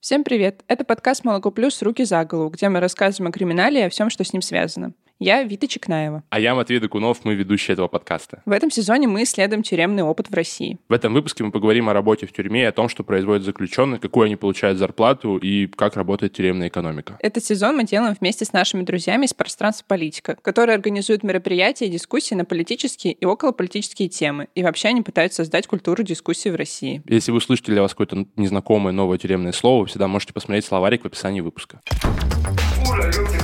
Всем привет! Это подкаст «Молоко плюс. Руки за голову», где мы рассказываем о криминале и о всем, что с ним связано. Я Вита Чекнаева. А я Матвей Докунов, мы ведущие этого подкаста. В этом сезоне мы исследуем тюремный опыт в России. В этом выпуске мы поговорим о работе в тюрьме, о том, что производят заключенные, какую они получают зарплату и как работает тюремная экономика. Этот сезон мы делаем вместе с нашими друзьями из пространства политика, которые организуют мероприятия и дискуссии на политические и околополитические темы. И вообще они пытаются создать культуру дискуссии в России. Если вы услышите для вас какое-то незнакомое новое тюремное слово, вы всегда можете посмотреть словарик в описании выпуска. Ура, люди,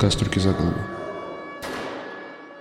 подкаст «Руки за голову».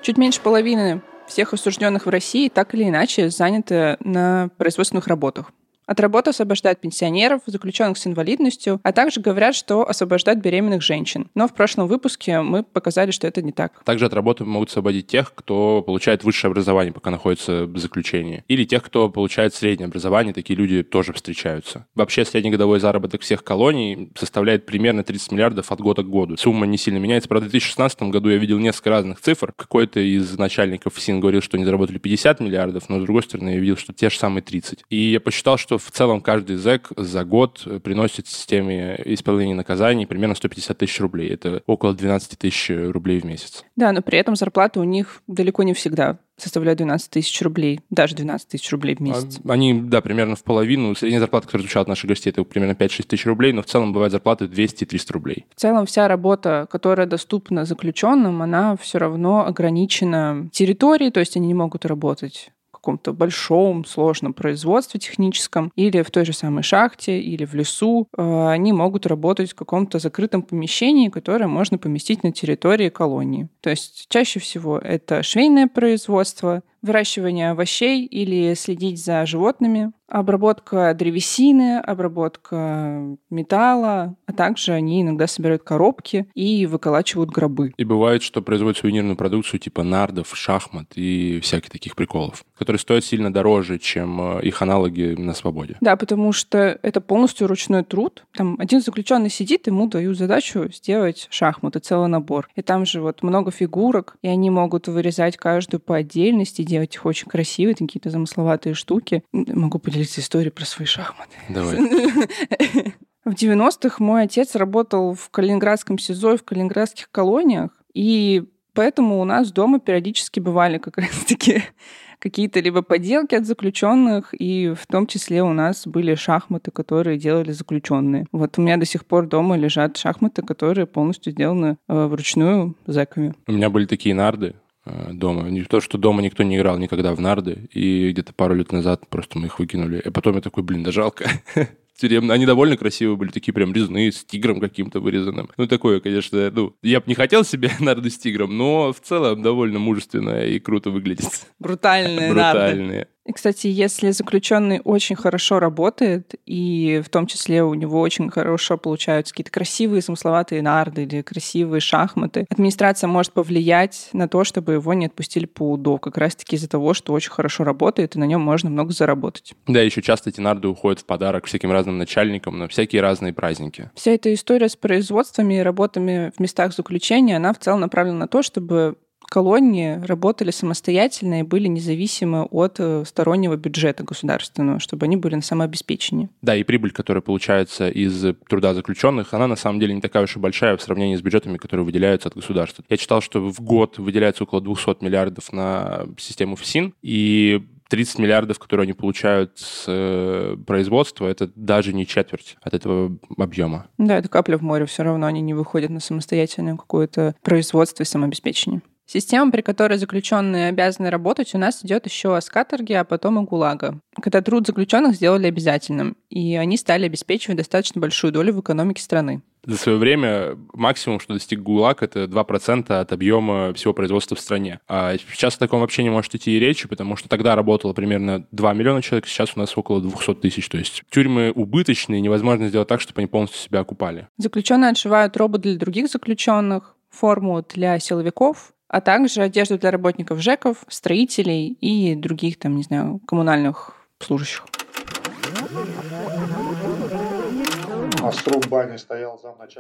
Чуть меньше половины всех осужденных в России так или иначе заняты на производственных работах. От работы освобождают пенсионеров, заключенных с инвалидностью, а также говорят, что освобождают беременных женщин. Но в прошлом выпуске мы показали, что это не так. Также от работы могут освободить тех, кто получает высшее образование, пока находится в заключении. Или тех, кто получает среднее образование, такие люди тоже встречаются. Вообще среднегодовой заработок всех колоний составляет примерно 30 миллиардов от года к году. Сумма не сильно меняется. Правда, в 2016 году я видел несколько разных цифр. Какой-то из начальников ФСИН говорил, что они заработали 50 миллиардов, но с другой стороны я видел, что те же самые 30. И я посчитал, что в целом каждый зэк за год приносит системе исполнения наказаний примерно 150 тысяч рублей. Это около 12 тысяч рублей в месяц. Да, но при этом зарплата у них далеко не всегда составляет 12 тысяч рублей, даже 12 тысяч рублей в месяц. А, они, да, примерно в половину. Средняя зарплата, которая звучала от наших гостей, это примерно 5-6 тысяч рублей, но в целом бывают зарплаты 200-300 рублей. В целом вся работа, которая доступна заключенным, она все равно ограничена территорией, то есть они не могут работать каком-то большом, сложном производстве техническом, или в той же самой шахте, или в лесу, э, они могут работать в каком-то закрытом помещении, которое можно поместить на территории колонии. То есть чаще всего это швейное производство, выращивание овощей или следить за животными, обработка древесины, обработка металла, а также они иногда собирают коробки и выколачивают гробы. И бывает, что производят сувенирную продукцию типа нардов, шахмат и всяких таких приколов, которые стоят сильно дороже, чем э, их аналоги на свободе. Да, потому что это полностью ручной труд. Там один заключенный сидит, ему дают задачу сделать шахматы, целый набор. И там же вот много фигурок, и они могут вырезать каждую по отдельности, делать их очень красивые, какие-то замысловатые штуки. Могу поделиться историей про свои шахматы. Давай. В 90-х мой отец работал в Калининградском СИЗО и в калининградских колониях, и поэтому у нас дома периодически бывали как раз-таки какие-то либо поделки от заключенных, и в том числе у нас были шахматы, которые делали заключенные. Вот у меня до сих пор дома лежат шахматы, которые полностью сделаны э, вручную зэками. У меня были такие нарды, дома. Не то, что дома никто не играл никогда в нарды, и где-то пару лет назад просто мы их выкинули. И потом я такой, блин, да жалко. тюремные. Они довольно красивые были, такие прям резные, с тигром каким-то вырезанным. Ну, такое, конечно, ну, я бы не хотел себе нарды с тигром, но в целом довольно мужественно и круто выглядит. Брутальные Брутальные. И, кстати, если заключенный очень хорошо работает, и в том числе у него очень хорошо получаются какие-то красивые смысловатые нарды или красивые шахматы, администрация может повлиять на то, чтобы его не отпустили по УДО, как раз-таки из-за того, что очень хорошо работает, и на нем можно много заработать. Да, еще часто эти нарды уходят в подарок всяким разным начальникам на всякие разные праздники. Вся эта история с производствами и работами в местах заключения, она в целом направлена на то, чтобы колонии работали самостоятельно и были независимы от э, стороннего бюджета государственного, чтобы они были на самообеспечении. Да, и прибыль, которая получается из труда заключенных, она на самом деле не такая уж и большая в сравнении с бюджетами, которые выделяются от государства. Я читал, что в год выделяется около 200 миллиардов на систему ФСИН, и 30 миллиардов, которые они получают с э, производства, это даже не четверть от этого объема. Да, это капля в море, все равно они не выходят на самостоятельное какое-то производство и самообеспечение. Система, при которой заключенные обязаны работать, у нас идет еще с каторги, а потом и ГУЛАГа, когда труд заключенных сделали обязательным, и они стали обеспечивать достаточно большую долю в экономике страны. За свое время максимум, что достиг ГУЛАГ, это 2% от объема всего производства в стране. А сейчас о таком вообще не может идти и речи, потому что тогда работало примерно 2 миллиона человек, сейчас у нас около 200 тысяч. То есть тюрьмы убыточные, невозможно сделать так, чтобы они полностью себя окупали. Заключенные отшивают робот для других заключенных, форму для силовиков, а также одежду для работников ЖЭКов, строителей и других, там, не знаю, коммунальных служащих.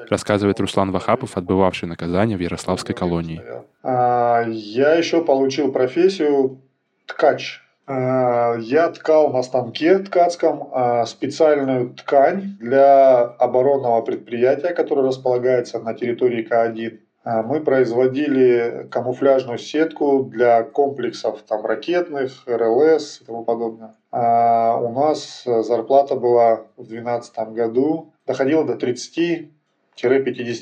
Рассказывает Руслан Вахапов, отбывавший наказание в Ярославской колонии. А, я еще получил профессию ткач. А, я ткал на станке ткацком а, специальную ткань для оборонного предприятия, которое располагается на территории К1. А, мы производили камуфляжную сетку для комплексов там, ракетных, РЛС и тому подобное. А у нас зарплата была в 2012 году, доходила до 30-50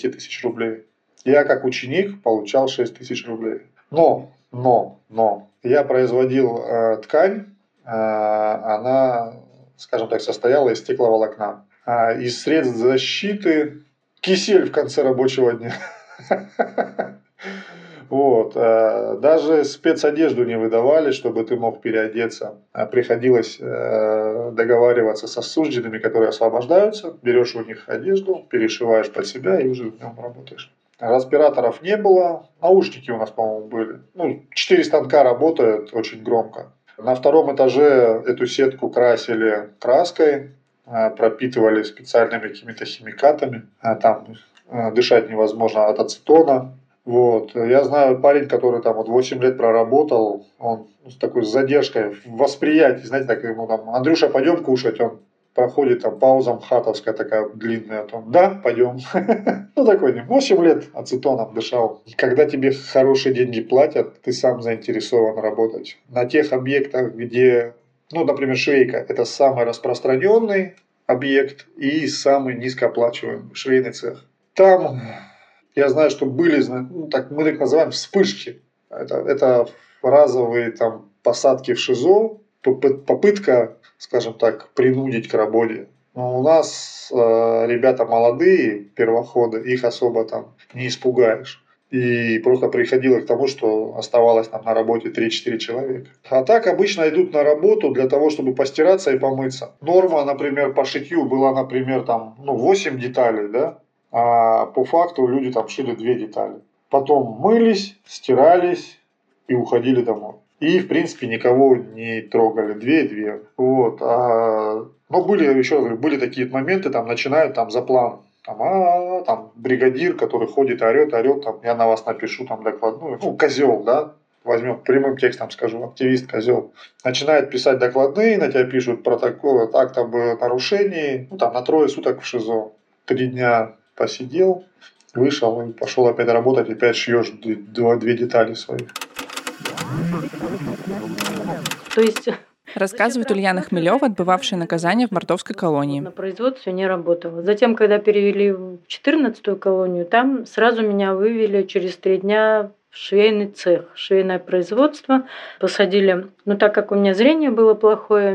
тысяч рублей. Я как ученик получал 6 тысяч рублей. Но, но, но, я производил э, ткань, э, она, скажем так, состояла из стекловолокна. А из средств защиты кисель в конце рабочего дня. Вот. Э, даже спецодежду не выдавали, чтобы ты мог переодеться. А приходилось э, договариваться с осужденными, которые освобождаются. Берешь у них одежду, перешиваешь под себя и уже в нем работаешь. Респираторов не было. Наушники у нас, по-моему, были. Ну, четыре станка работают очень громко. На втором этаже эту сетку красили краской, э, пропитывали специальными какими-то химикатами. Там Э, дышать невозможно от ацетона. Вот. Я знаю парень, который там вот 8 лет проработал, он с такой задержкой в восприятии, знаете, так ему там, Андрюша, пойдем кушать, он проходит там пауза мхатовская такая длинная, там, да, пойдем. Ну, такой, не 8 лет ацетоном дышал. Когда тебе хорошие деньги платят, ты сам заинтересован работать. На тех объектах, где, ну, например, швейка, это самый распространенный объект и самый низкооплачиваемый швейный цех. Там я знаю, что были, ну, так, мы так называем, вспышки. Это, это разовые там, посадки в ШИЗО, попытка, скажем так, принудить к работе. Но у нас э, ребята молодые, первоходы, их особо там не испугаешь. И просто приходило к тому, что оставалось там на работе 3-4 человека. А так обычно идут на работу для того, чтобы постираться и помыться. Норма, например, по шитью была, например, там, ну, 8 деталей, да? А по факту люди там шили две детали. Потом мылись, стирались и уходили домой. И, в принципе, никого не трогали. Две и две. Вот. А, но были, еще были такие моменты, там начинают там за план. Там, а, там бригадир, который ходит, орет, орет, там, я на вас напишу там докладную. Ну, козел, да, возьмем прямым текстом скажу, активист козел, начинает писать докладные, на тебя пишут протокол акт об нарушении, ну, там, на трое суток в ШИЗО. Три дня посидел, вышел и пошел опять работать, опять шьешь две детали свои. То есть Рассказывает Ульяна Хмелева, отбывавшая наказание в мордовской колонии. На производстве не работала. Затем, когда перевели в 14-ю колонию, там сразу меня вывели через три дня швейный цех, швейное производство. Посадили, ну так как у меня зрение было плохое,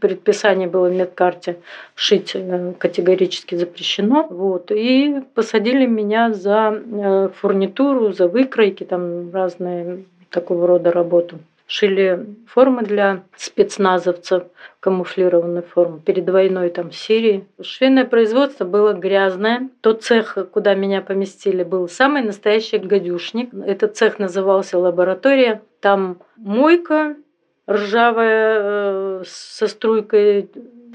предписание было в медкарте, шить э, категорически запрещено. Вот, и посадили меня за э, фурнитуру, за выкройки, там разные такого рода работу шили формы для спецназовцев, камуфлированную форму. Перед войной там в Сирии. Швейное производство было грязное. Тот цех, куда меня поместили, был самый настоящий гадюшник. Этот цех назывался лаборатория. Там мойка ржавая э, со струйкой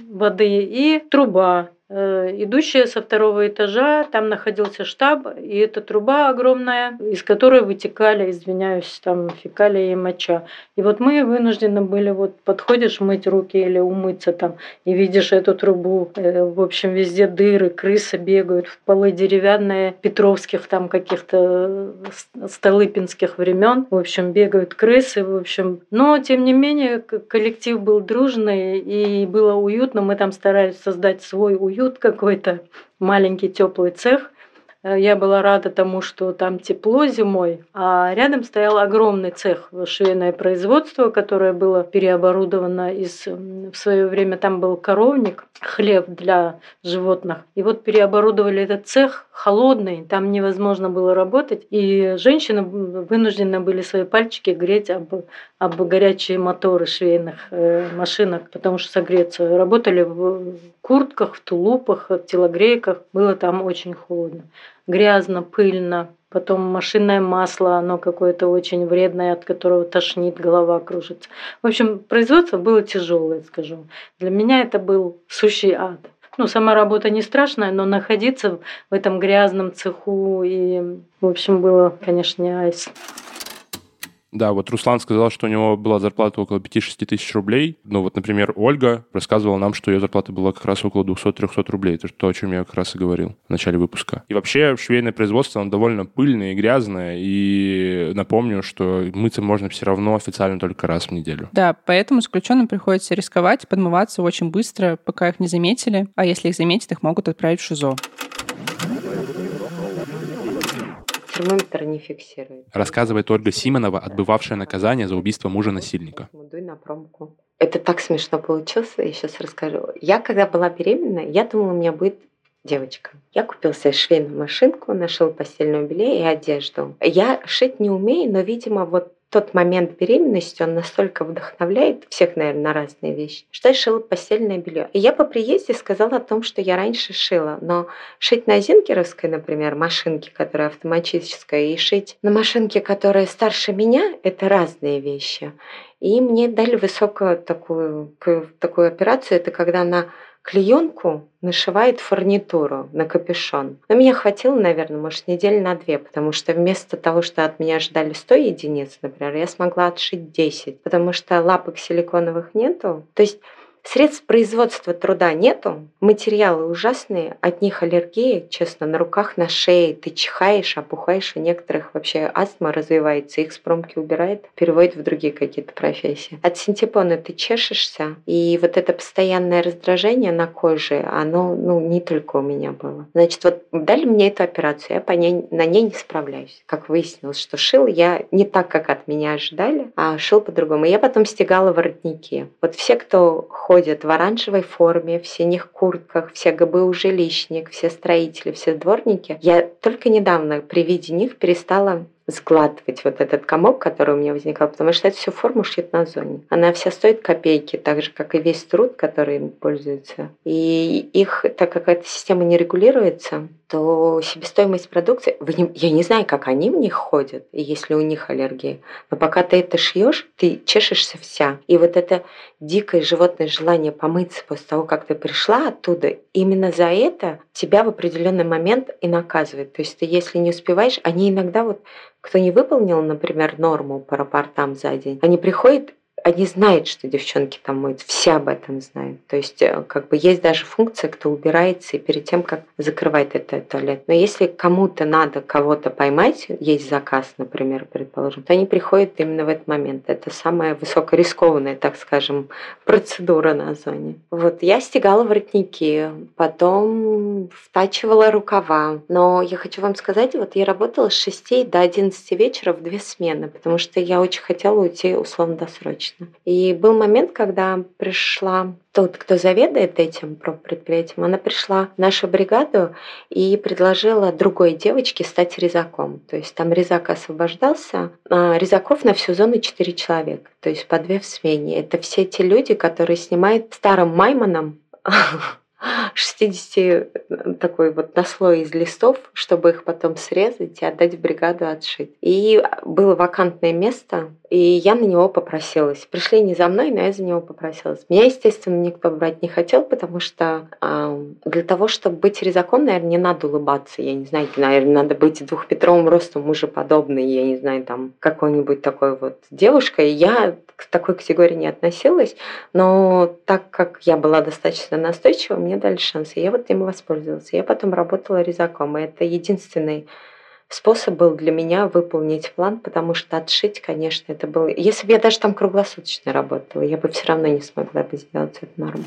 воды и труба идущая со второго этажа, там находился штаб, и эта труба огромная, из которой вытекали, извиняюсь, там фекалии и моча. И вот мы вынуждены были, вот подходишь мыть руки или умыться там, и видишь эту трубу, э, в общем, везде дыры, крысы бегают, в полы деревянные, петровских там каких-то э, столыпинских времен, в общем, бегают крысы, в общем. Но, тем не менее, коллектив был дружный, и было уютно, мы там старались создать свой уют, уют какой-то, маленький теплый цех. Э, я была рада тому, что там тепло зимой, а рядом стоял огромный цех швейное производство, которое было переоборудовано из в свое время там был коровник, хлеб для животных. И вот переоборудовали этот цех холодный, там невозможно было работать, и женщины вынуждены были свои пальчики греть об, об горячие моторы швейных э, машинок, потому что согреться. Работали в куртках, в тулупах, в телогрейках, было там очень холодно. Грязно, пыльно, потом машинное масло, оно какое-то очень вредное, от которого тошнит, голова кружится. В общем, производство было тяжелое, скажу. Для меня это был сущий ад. Ну, сама работа не страшная, но находиться в этом грязном цеху и, в общем, было, конечно, не айс. Да, вот Руслан сказал, что у него была зарплата около 5-6 тысяч рублей. Но вот, например, Ольга рассказывала нам, что ее зарплата была как раз около 200-300 рублей. Это то, о чем я как раз и говорил в начале выпуска. И вообще швейное производство, оно довольно пыльное и грязное. И напомню, что мыться можно все равно официально только раз в неделю. Да, поэтому заключенным приходится рисковать, подмываться очень быстро, пока их не заметили. А если их заметят, их могут отправить в ШИЗО термометр не фиксирует. Рассказывает Ольга Симонова, отбывавшая наказание за убийство мужа-насильника. Это так смешно получилось, я сейчас расскажу. Я, когда была беременна, я думала, у меня будет девочка. Я купил себе швейную машинку, нашел постельное белье и одежду. Я шить не умею, но, видимо, вот тот момент беременности, он настолько вдохновляет всех, наверное, на разные вещи, что я шила постельное белье. И я по приезде сказала о том, что я раньше шила, но шить на зинкеровской, например, машинке, которая автоматическая, и шить на машинке, которая старше меня, это разные вещи. И мне дали высокую такую, такую операцию, это когда на клеенку нашивает фурнитуру на капюшон. Но меня хватило, наверное, может, недели на две, потому что вместо того, что от меня ждали 100 единиц, например, я смогла отшить 10, потому что лапок силиконовых нету. То есть Средств производства труда нету, материалы ужасные, от них аллергия, честно, на руках, на шее. Ты чихаешь, опухаешь, у некоторых вообще астма развивается, их с промки убирает, переводит в другие какие-то профессии. От синтепона ты чешешься, и вот это постоянное раздражение на коже, оно ну, не только у меня было. Значит, вот дали мне эту операцию, я по ней, на ней не справляюсь. Как выяснилось, что шил я не так, как от меня ожидали, а шил по-другому. Я потом стегала воротники. Вот все, кто ходят в оранжевой форме, в синих куртках, все ГБУ жилищник, все строители, все дворники. Я только недавно при виде них перестала сглатывать вот этот комок, который у меня возникал, потому что это все форму шьет на зоне. Она вся стоит копейки, так же, как и весь труд, который им пользуется. И их, так как эта система не регулируется, то себестоимость продукции, я не знаю, как они в них ходят, если у них аллергия, но пока ты это шьешь, ты чешешься вся. И вот это дикое животное желание помыться после того, как ты пришла оттуда, именно за это тебя в определенный момент и наказывает. То есть ты, если не успеваешь, они иногда вот кто не выполнил, например, норму по рапортам за день, они приходят они знают, что девчонки там моют, все об этом знают. То есть, э, как бы есть даже функция, кто убирается и перед тем, как закрывает этот туалет. Но если кому-то надо кого-то поймать, есть заказ, например, предположим, то они приходят именно в этот момент. Это самая высокорискованная, так скажем, процедура на зоне. Вот я стегала воротники, потом втачивала рукава. Но я хочу вам сказать, вот я работала с 6 до 11 вечера в две смены, потому что я очень хотела уйти условно-досрочно точно. И был момент, когда пришла тот, кто заведует этим предприятием, она пришла в нашу бригаду и предложила другой девочке стать резаком. То есть там резак освобождался. А резаков на всю зону 4 человека, то есть по две в смене. Это все те люди, которые снимают старым майманом 60 э, такой вот наслой из листов, чтобы их потом срезать и отдать в бригаду отшить. И было вакантное место, и я на него попросилась. Пришли не за мной, но я за него попросилась. Меня, естественно, никто брать не хотел, потому что э, для того, чтобы быть резаком, наверное, не надо улыбаться. Я не знаю, наверное, надо быть двухметровым ростом мужеподобной, я не знаю, там, какой-нибудь такой вот девушкой. Я к такой категории не относилась, но так как я была достаточно настойчива, мне дали шанс, и я вот им воспользовалась. Я потом работала резаком, и это единственный способ был для меня выполнить план, потому что отшить, конечно, это было... Если бы я даже там круглосуточно работала, я бы все равно не смогла бы сделать эту норму.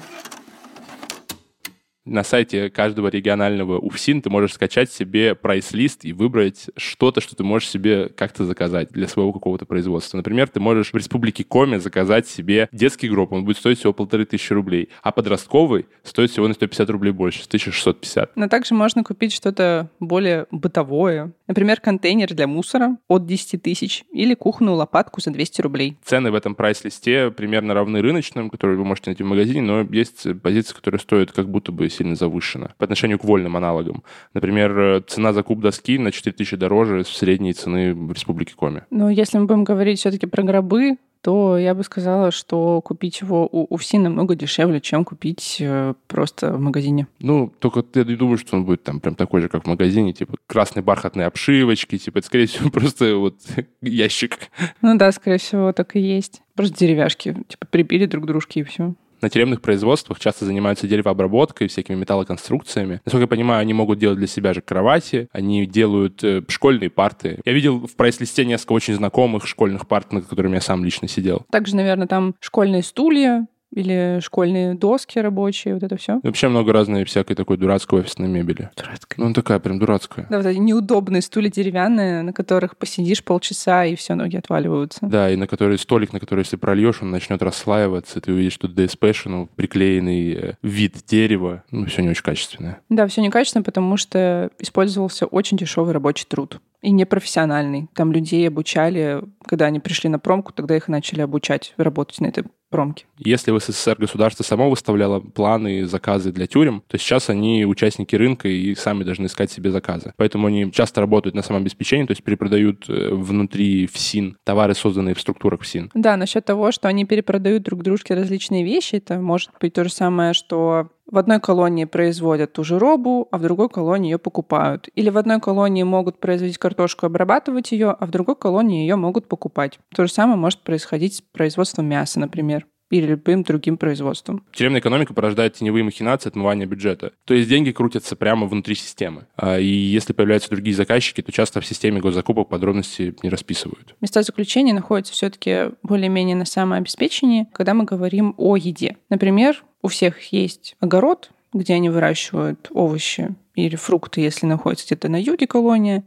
На сайте каждого регионального УФСИН ты можешь скачать себе прайс-лист и выбрать что-то, что ты можешь себе как-то заказать для своего какого-то производства. Например, ты можешь в Республике Коми заказать себе детский гроб, он будет стоить всего полторы тысячи рублей, а подростковый стоит всего на 150 рублей больше, 1650. Но также можно купить что-то более бытовое. Например, контейнер для мусора от 10 тысяч или кухонную лопатку за 200 рублей. Цены в этом прайс-листе примерно равны рыночным, которые вы можете найти в магазине, но есть позиции, которые стоят как будто бы сильно завышена по отношению к вольным аналогам. Например, э, цена за куб доски на 4000 дороже средней цены в Республике Коми. Но если мы будем говорить все-таки про гробы, то я бы сказала, что купить его у УФСИ намного дешевле, чем купить э, просто в магазине. Ну, только я думаю, что он будет там прям такой же, как в магазине, типа красной бархатной обшивочки, типа это, скорее всего, просто вот ящик. Ну да, скорее всего, так и есть. Просто деревяшки, типа прибили друг к дружке и все на тюремных производствах часто занимаются деревообработкой, всякими металлоконструкциями. Насколько я понимаю, они могут делать для себя же кровати, они делают э, школьные парты. Я видел в прайс-листе несколько очень знакомых школьных парт, над которыми я сам лично сидел. Также, наверное, там школьные стулья, или школьные доски рабочие, вот это все. Вообще много разной всякой такой дурацкой офисной мебели. Дурацкая. Ну, такая прям дурацкая. Да, вот эти неудобные стулья деревянные, на которых посидишь полчаса, и все, ноги отваливаются. Да, и на который столик, на который, если прольешь, он начнет расслаиваться, ты увидишь тут DSP, приклеенный э, вид дерева. Ну, все не очень качественное. Да, все некачественно, потому что использовался очень дешевый рабочий труд и непрофессиональный. Там людей обучали, когда они пришли на промку, тогда их начали обучать работать на этой промке. Если в СССР государство само выставляло планы и заказы для тюрем, то сейчас они участники рынка и сами должны искать себе заказы. Поэтому они часто работают на самообеспечении, то есть перепродают э, внутри ФСИН товары, созданные в структурах ФСИН. Да, насчет того, что они перепродают друг дружке различные вещи, это может быть то же самое, что в одной колонии производят ту же робу, а в другой колонии ее покупают. Или в одной колонии могут производить картошку, обрабатывать ее, а в другой колонии ее могут покупать. То же самое может происходить с производством мяса, например или любым другим производством. Тюремная экономика порождает теневые махинации отмывания бюджета. То есть деньги крутятся прямо внутри системы. А, и если появляются другие заказчики, то часто в системе госзакупок подробности не расписывают. Места заключения находятся все-таки более-менее на самообеспечении, когда мы говорим о еде. Например, у всех есть огород, где они выращивают овощи или фрукты, если находятся где-то на юге колония,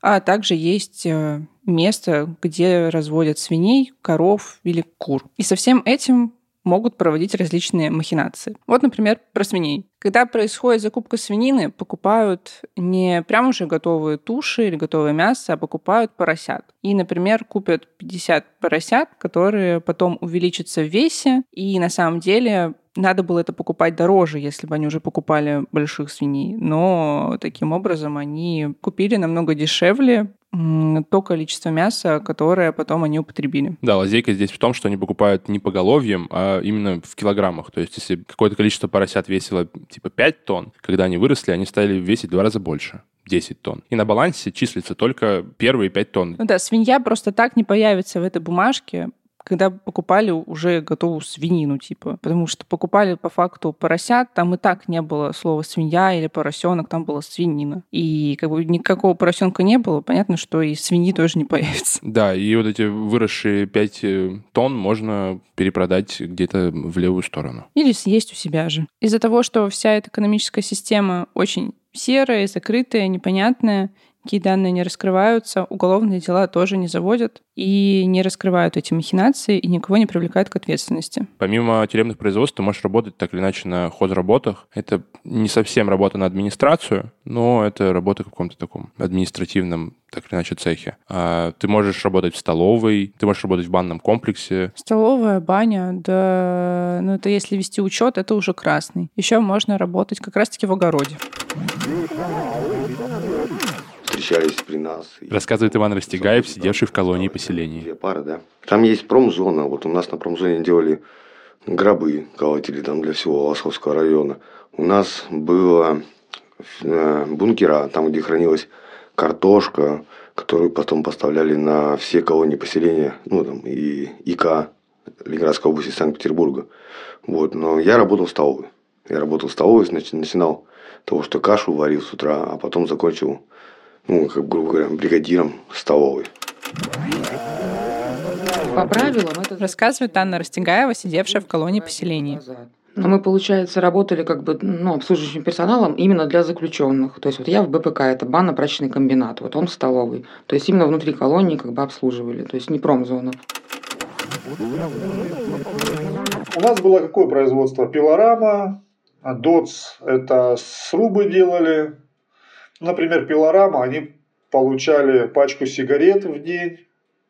а также есть э, место, где разводят свиней, коров или кур. И со всем этим могут проводить различные махинации. Вот, например, про свиней. Когда происходит закупка свинины, покупают не прям уже готовые туши или готовое мясо, а покупают поросят. И, например, купят 50 поросят, которые потом увеличатся в весе, и на самом деле надо было это покупать дороже, если бы они уже покупали больших свиней. Но таким образом они купили намного дешевле то количество мяса, которое потом они употребили. Да, лазейка здесь в том, что они покупают не поголовьем, а именно в килограммах. То есть если какое-то количество поросят весило типа 5 тонн, когда они выросли, они стали весить в два раза больше. 10 тонн. И на балансе числится только первые 5 тонн. Ну да, свинья просто так не появится в этой бумажке, когда покупали уже готовую свинину, типа. Потому что покупали по факту поросят, там и так не было слова свинья или поросенок, там была свинина. И как бы никакого поросенка не было, понятно, что и свиньи тоже не появится. Да, и вот эти выросшие 5 э, тонн можно перепродать где-то в левую сторону. Или съесть у себя же. Из-за того, что вся эта экономическая система очень серая, закрытая, непонятная, какие данные не раскрываются, уголовные дела тоже не заводят и не раскрывают эти махинации и никого не привлекают к ответственности. Помимо тюремных производств, ты можешь работать так или иначе на хозработах. Это не совсем работа на администрацию, но это работа в каком-то таком административном так или иначе цехе. А ты можешь работать в столовой, ты можешь работать в банном комплексе. Столовая, баня, да, ну это если вести учет, это уже красный. Еще можно работать как раз-таки в огороде встречались при нас. Рассказывает Иван Растегаев, сидевший в колонии поселений. Две пары, да. Там есть промзона. Вот у нас на промзоне делали гробы, колотили там для всего Волосовского района. У нас было э, бункера, там, где хранилась картошка, которую потом поставляли на все колонии поселения, ну, там, и ИК Ленинградской области, Санкт-Петербурга. Вот, но я работал в столовой. Я работал в столовой, значит, начинал того, что кашу варил с утра, а потом закончил ну, как, грубо говоря, бригадиром столовой. По правилам это... Рассказывает Анна Растегаева, сидевшая в колонии поселений. Но мы, получается, работали как бы ну, обслуживающим персоналом именно для заключенных. То есть вот я в БПК, это банно-прачечный комбинат, вот он в столовой. То есть именно внутри колонии как бы обслуживали, то есть не промзона. У нас было какое производство? Пилорама, ДОЦ – это срубы делали, Например, пилорама, они получали пачку сигарет в день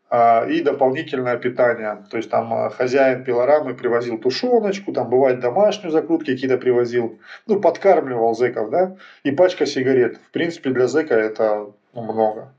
а, и дополнительное питание. То есть там а, хозяин пилорамы привозил тушеночку, там бывает домашнюю закрутки какие-то привозил, ну подкармливал зэков, да, и пачка сигарет. В принципе, для зэка это ну, много.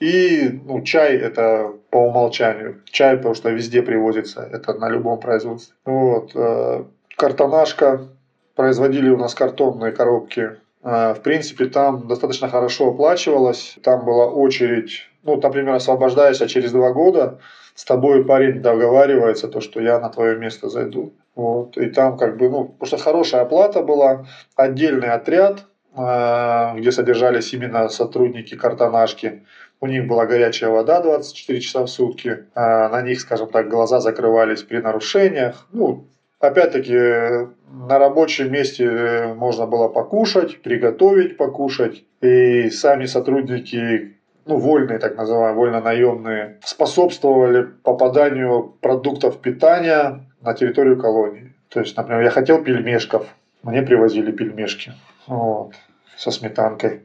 И ну, чай это по умолчанию. Чай, потому что везде привозится, это на любом производстве. Вот. Э, картонашка. Производили у нас картонные коробки. Э, в принципе, там достаточно хорошо оплачивалось. Там была очередь, ну, например, освобождаешься через два года, с тобой парень договаривается, то, что я на твое место зайду. Вот. И там как бы, ну, потому что хорошая оплата была, отдельный отряд, э, где содержались именно сотрудники картонашки. У них была горячая вода 24 часа в сутки. Э, на них, скажем так, глаза закрывались при нарушениях. Ну, опять-таки, на рабочем месте можно было покушать, приготовить покушать. И сами сотрудники ну, вольные, так называемые, вольно-наемные, способствовали попаданию продуктов питания на территорию колонии. То есть, например, я хотел пельмешков, мне привозили пельмешки вот, со сметанкой.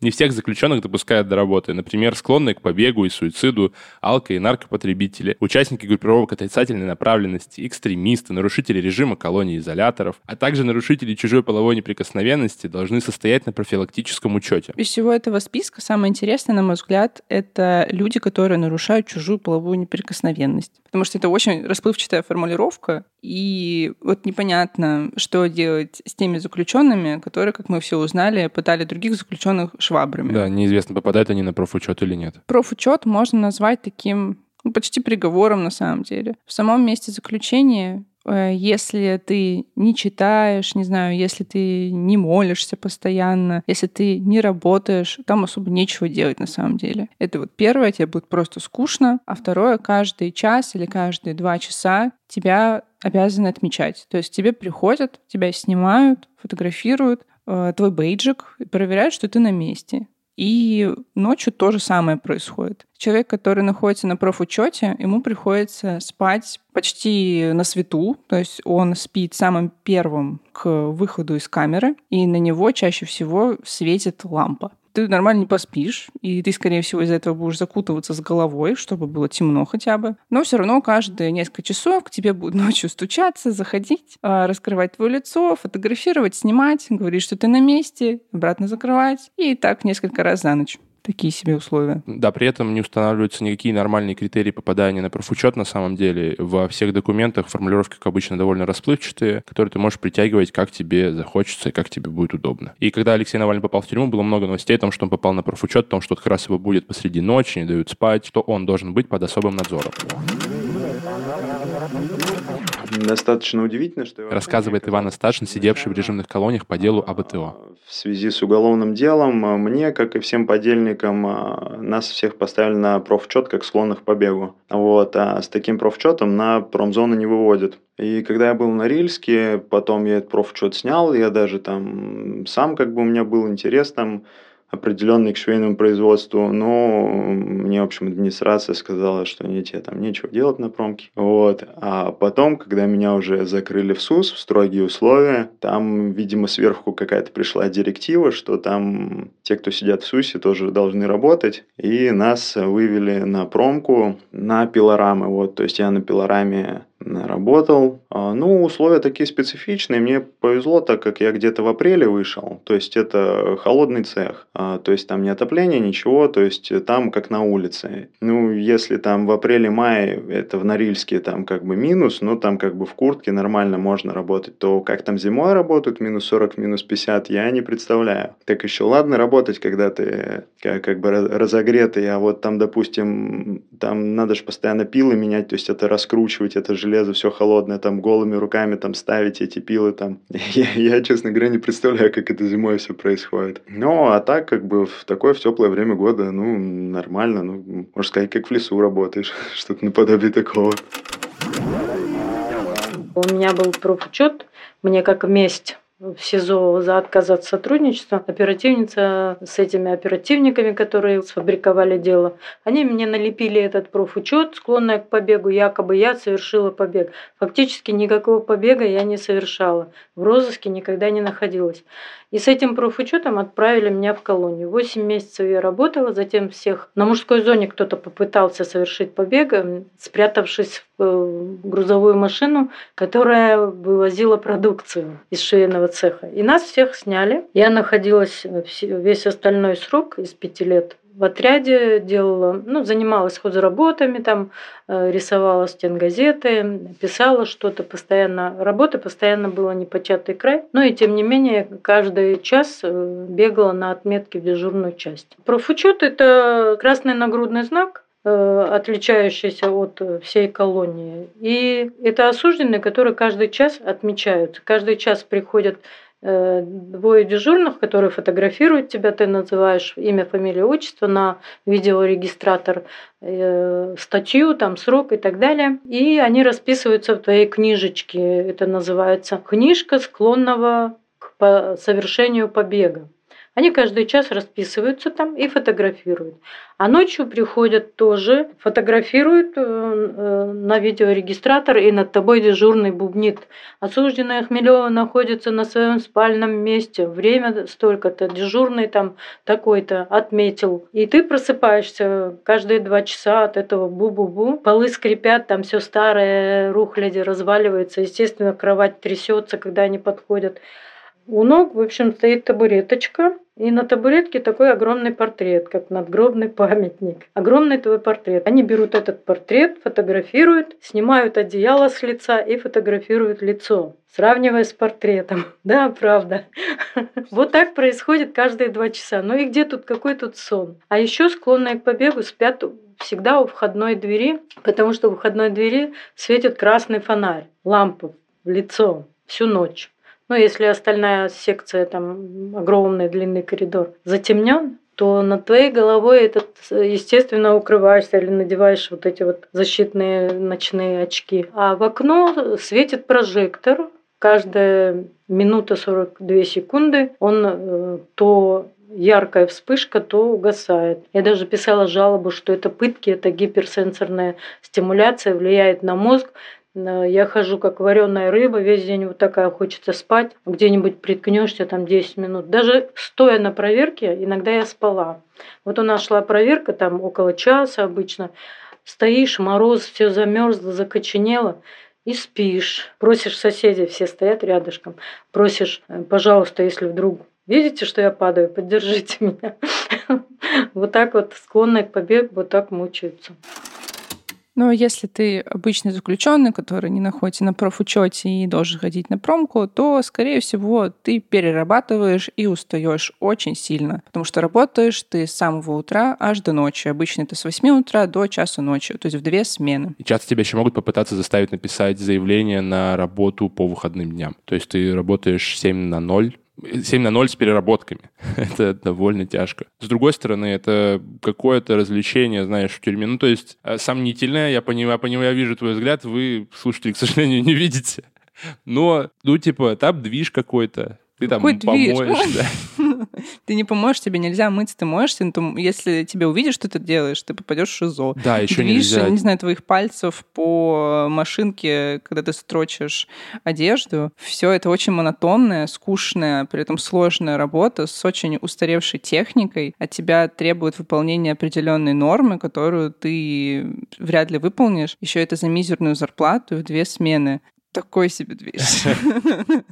Не всех заключенных допускают до работы. Например, склонные к побегу и суициду, алко- и наркопотребители, участники группировок отрицательной направленности, экстремисты, нарушители режима колонии изоляторов, а также нарушители чужой половой неприкосновенности должны состоять на профилактическом учете. Из всего этого списка самое интересное, на мой взгляд, это люди, которые нарушают чужую половую неприкосновенность. Потому что это очень расплывчатая формулировка, и вот непонятно, что делать с теми заключенными, которые, как мы все узнали, пытали других заключенных швабрами. Да, неизвестно, попадают они на профучет или нет. Профучет можно назвать таким ну, почти приговором на самом деле. В самом месте заключения э, если ты не читаешь, не знаю, если ты не молишься постоянно, если ты не работаешь, там особо нечего делать на самом деле. Это вот первое, тебе будет просто скучно, а второе, каждый час или каждые два часа тебя обязаны отмечать. То есть тебе приходят, тебя снимают, фотографируют, твой бейджик, проверяют, что ты на месте. И ночью то же самое происходит. Человек, который находится на профучете, ему приходится спать почти на свету, то есть он спит самым первым к выходу из камеры, и на него чаще всего светит лампа ты нормально не поспишь, и ты, скорее всего, из-за этого будешь закутываться с головой, чтобы было темно хотя бы. Но все равно каждые несколько часов к тебе будут ночью стучаться, заходить, а, раскрывать твое лицо, фотографировать, снимать, говорить, что ты на месте, обратно закрывать. И так несколько раз за ночь такие себе условия. Да, при этом не устанавливаются никакие нормальные критерии попадания на профучет на самом деле. Во всех документах формулировки, как обычно, довольно расплывчатые, которые ты можешь притягивать, как тебе захочется и как тебе будет удобно. И когда Алексей Навальный попал в тюрьму, было много новостей о том, что он попал на профучет, о том, что как раз его будет посреди ночи, не дают спать, что он должен быть под особым надзором. Достаточно удивительно, что... Рассказывает Иван Асташин, сидевший в режимных колониях по делу об АТО. В связи с уголовным делом мне, как и всем подельникам, нас всех поставили на профчет как склонных к побегу. Вот, а с таким профчетом на промзону не выводят. И когда я был на Рильске, потом я этот профчет снял, я даже там сам как бы у меня был интерес там определенный к швейному производству, но мне, в общем, администрация сказала, что нет, тебе там нечего делать на промке. Вот. А потом, когда меня уже закрыли в СУС, в строгие условия, там, видимо, сверху какая-то пришла директива, что там те, кто сидят в СУСе, тоже должны работать. И нас вывели на промку на пилорамы. Вот, то есть я на пилораме работал. А, ну, условия такие специфичные. Мне повезло, так как я где-то в апреле вышел. То есть это холодный цех. А, то есть там не отопление, ничего. То есть там как на улице. Ну, если там в апреле-мае это в Норильске там как бы минус, но там как бы в куртке нормально можно работать, то как там зимой работают, минус 40, минус 50, я не представляю. Так еще ладно работать, когда ты как, как бы разогретый, а вот там, допустим, там надо же постоянно пилы менять, то есть это раскручивать, это железо железо, все холодное, там голыми руками там ставить эти пилы там. Я, я, честно говоря, не представляю, как это зимой все происходит. Ну, а так, как бы в такое в теплое время года, ну, нормально, ну, можно сказать, как в лесу работаешь, что-то наподобие такого. У меня был профучет, мне как месть в СИЗО за отказ от сотрудничества. Оперативница с этими оперативниками, которые сфабриковали дело, они мне налепили этот профучет, склонная к побегу, якобы я совершила побег. Фактически никакого побега я не совершала. В розыске никогда не находилась. И с этим профучетом отправили меня в колонию. Восемь месяцев я работала, затем всех... На мужской зоне кто-то попытался совершить побег, спрятавшись в э, грузовую машину, которая вывозила продукцию из швейного цеха. И нас всех сняли. Я находилась весь остальной срок из пяти лет в отряде делала, ну, занималась хозработами, там, э, рисовала стенгазеты, писала что-то постоянно. Работы постоянно было непочатый край. Но и тем не менее, каждый час э, бегала на отметке в дежурную часть. Профучет – это красный нагрудный знак, отличающийся от всей колонии. И это осужденные, которые каждый час отмечаются. Каждый час приходят Э, двое дежурных, которые фотографируют тебя, ты называешь имя, фамилия, отчество на видеорегистратор, э, статью, там срок и так далее. И они расписываются в твоей книжечке. Это называется книжка склонного к совершению побега. Они каждый час расписываются там и фотографируют. А ночью приходят тоже, фотографируют э, э, на видеорегистратор, и над тобой дежурный бубнит. Осужденная Хмелева находится на своем спальном месте. Время столько-то, дежурный там такой-то отметил. И ты просыпаешься каждые два часа от этого бу-бу-бу. Полы скрипят, там все старое, рухляди разваливается. Естественно, кровать трясется, когда они подходят. У ног, в общем, стоит табуреточка, и на табуретке такой огромный портрет, как надгробный памятник. Огромный твой портрет. Они берут этот портрет, фотографируют, снимают одеяло с лица и фотографируют лицо, сравнивая с портретом. Да, правда. Вот так происходит каждые два часа. Ну и где тут, какой тут сон? А еще склонные к побегу спят всегда у входной двери, потому что у входной двери светит красный фонарь, лампу в лицо всю ночь. Ну, если остальная секция, там, огромный длинный коридор затемнен, то над твоей головой этот, естественно, укрываешься или надеваешь вот эти вот защитные ночные очки. А в окно светит прожектор. Каждая минута 42 секунды он э, то яркая вспышка, то угасает. Я даже писала жалобу, что это пытки, это гиперсенсорная стимуляция, влияет на мозг, я хожу как вареная рыба, весь день вот такая хочется спать. Где-нибудь приткнешься там 10 минут. Даже стоя на проверке, иногда я спала. Вот у нас шла проверка, там около часа обычно. Стоишь, мороз, все замерзло, закоченело и спишь. Просишь соседей, все стоят рядышком. Просишь, «Э, пожалуйста, если вдруг видите, что я падаю, поддержите меня. Вот так вот склонные к побегу, вот так мучаются. Но если ты обычный заключенный, который не находится на профучете и должен ходить на промку, то, скорее всего, ты перерабатываешь и устаешь очень сильно, потому что работаешь ты с самого утра аж до ночи. Обычно это с 8 утра до часа ночи, то есть в две смены. И часто тебя еще могут попытаться заставить написать заявление на работу по выходным дням. То есть ты работаешь 7 на 0, 7 на 0 с переработками. это довольно тяжко. С другой стороны, это какое-то развлечение, знаешь, в тюрьме. Ну, то есть, э, сомнительное, я понимаю, понимаю, я вижу твой взгляд, вы, слушатели, к сожалению, не видите. Но, ну, типа, там движ какой-то. Ты там Какой помоешь, да. Ты не поможешь, тебе нельзя мыться, ты моешься, но ну, если тебя увидишь, что ты делаешь, ты попадешь в ШИЗО. Да, еще Движ, нельзя. не знаю, твоих пальцев по машинке, когда ты строчишь одежду. Все это очень монотонная, скучная, при этом сложная работа с очень устаревшей техникой. От тебя требует выполнения определенной нормы, которую ты вряд ли выполнишь. Еще это за мизерную зарплату в две смены такой себе движ.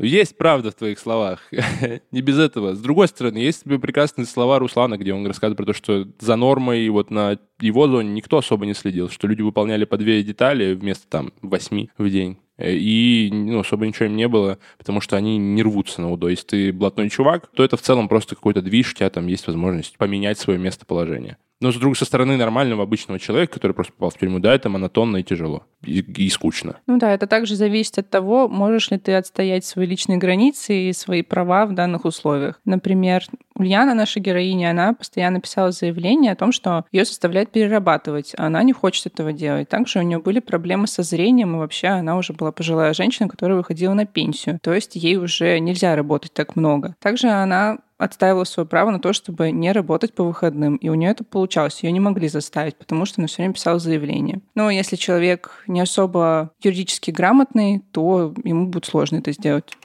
Есть правда в твоих словах. Не без этого. С другой стороны, есть прекрасные слова Руслана, где он рассказывает про то, что за нормой вот на его зоне никто особо не следил, что люди выполняли по две детали вместо там восьми в день. И ну, особо ничего им не было, потому что они не рвутся на УДО. Если ты блатной чувак, то это в целом просто какой-то движ, у тебя там есть возможность поменять свое местоположение. Но, с другой со стороны нормального обычного человека, который просто попал в тюрьму, да, это монотонно и тяжело, и, и скучно. Ну да, это также зависит от того, можешь ли ты отстоять свои личные границы и свои права в данных условиях. Например, Ульяна, наша героиня, она постоянно писала заявление о том, что ее заставляют перерабатывать, а она не хочет этого делать. Также у нее были проблемы со зрением, и вообще она уже была пожилая женщина, которая выходила на пенсию. То есть ей уже нельзя работать так много. Также она отстаивала свое право на то, чтобы не работать по выходным. И у нее это получалось. Ее не могли заставить, потому что она все время писала заявление. Но если человек не особо юридически грамотный, то ему будет сложно это сделать.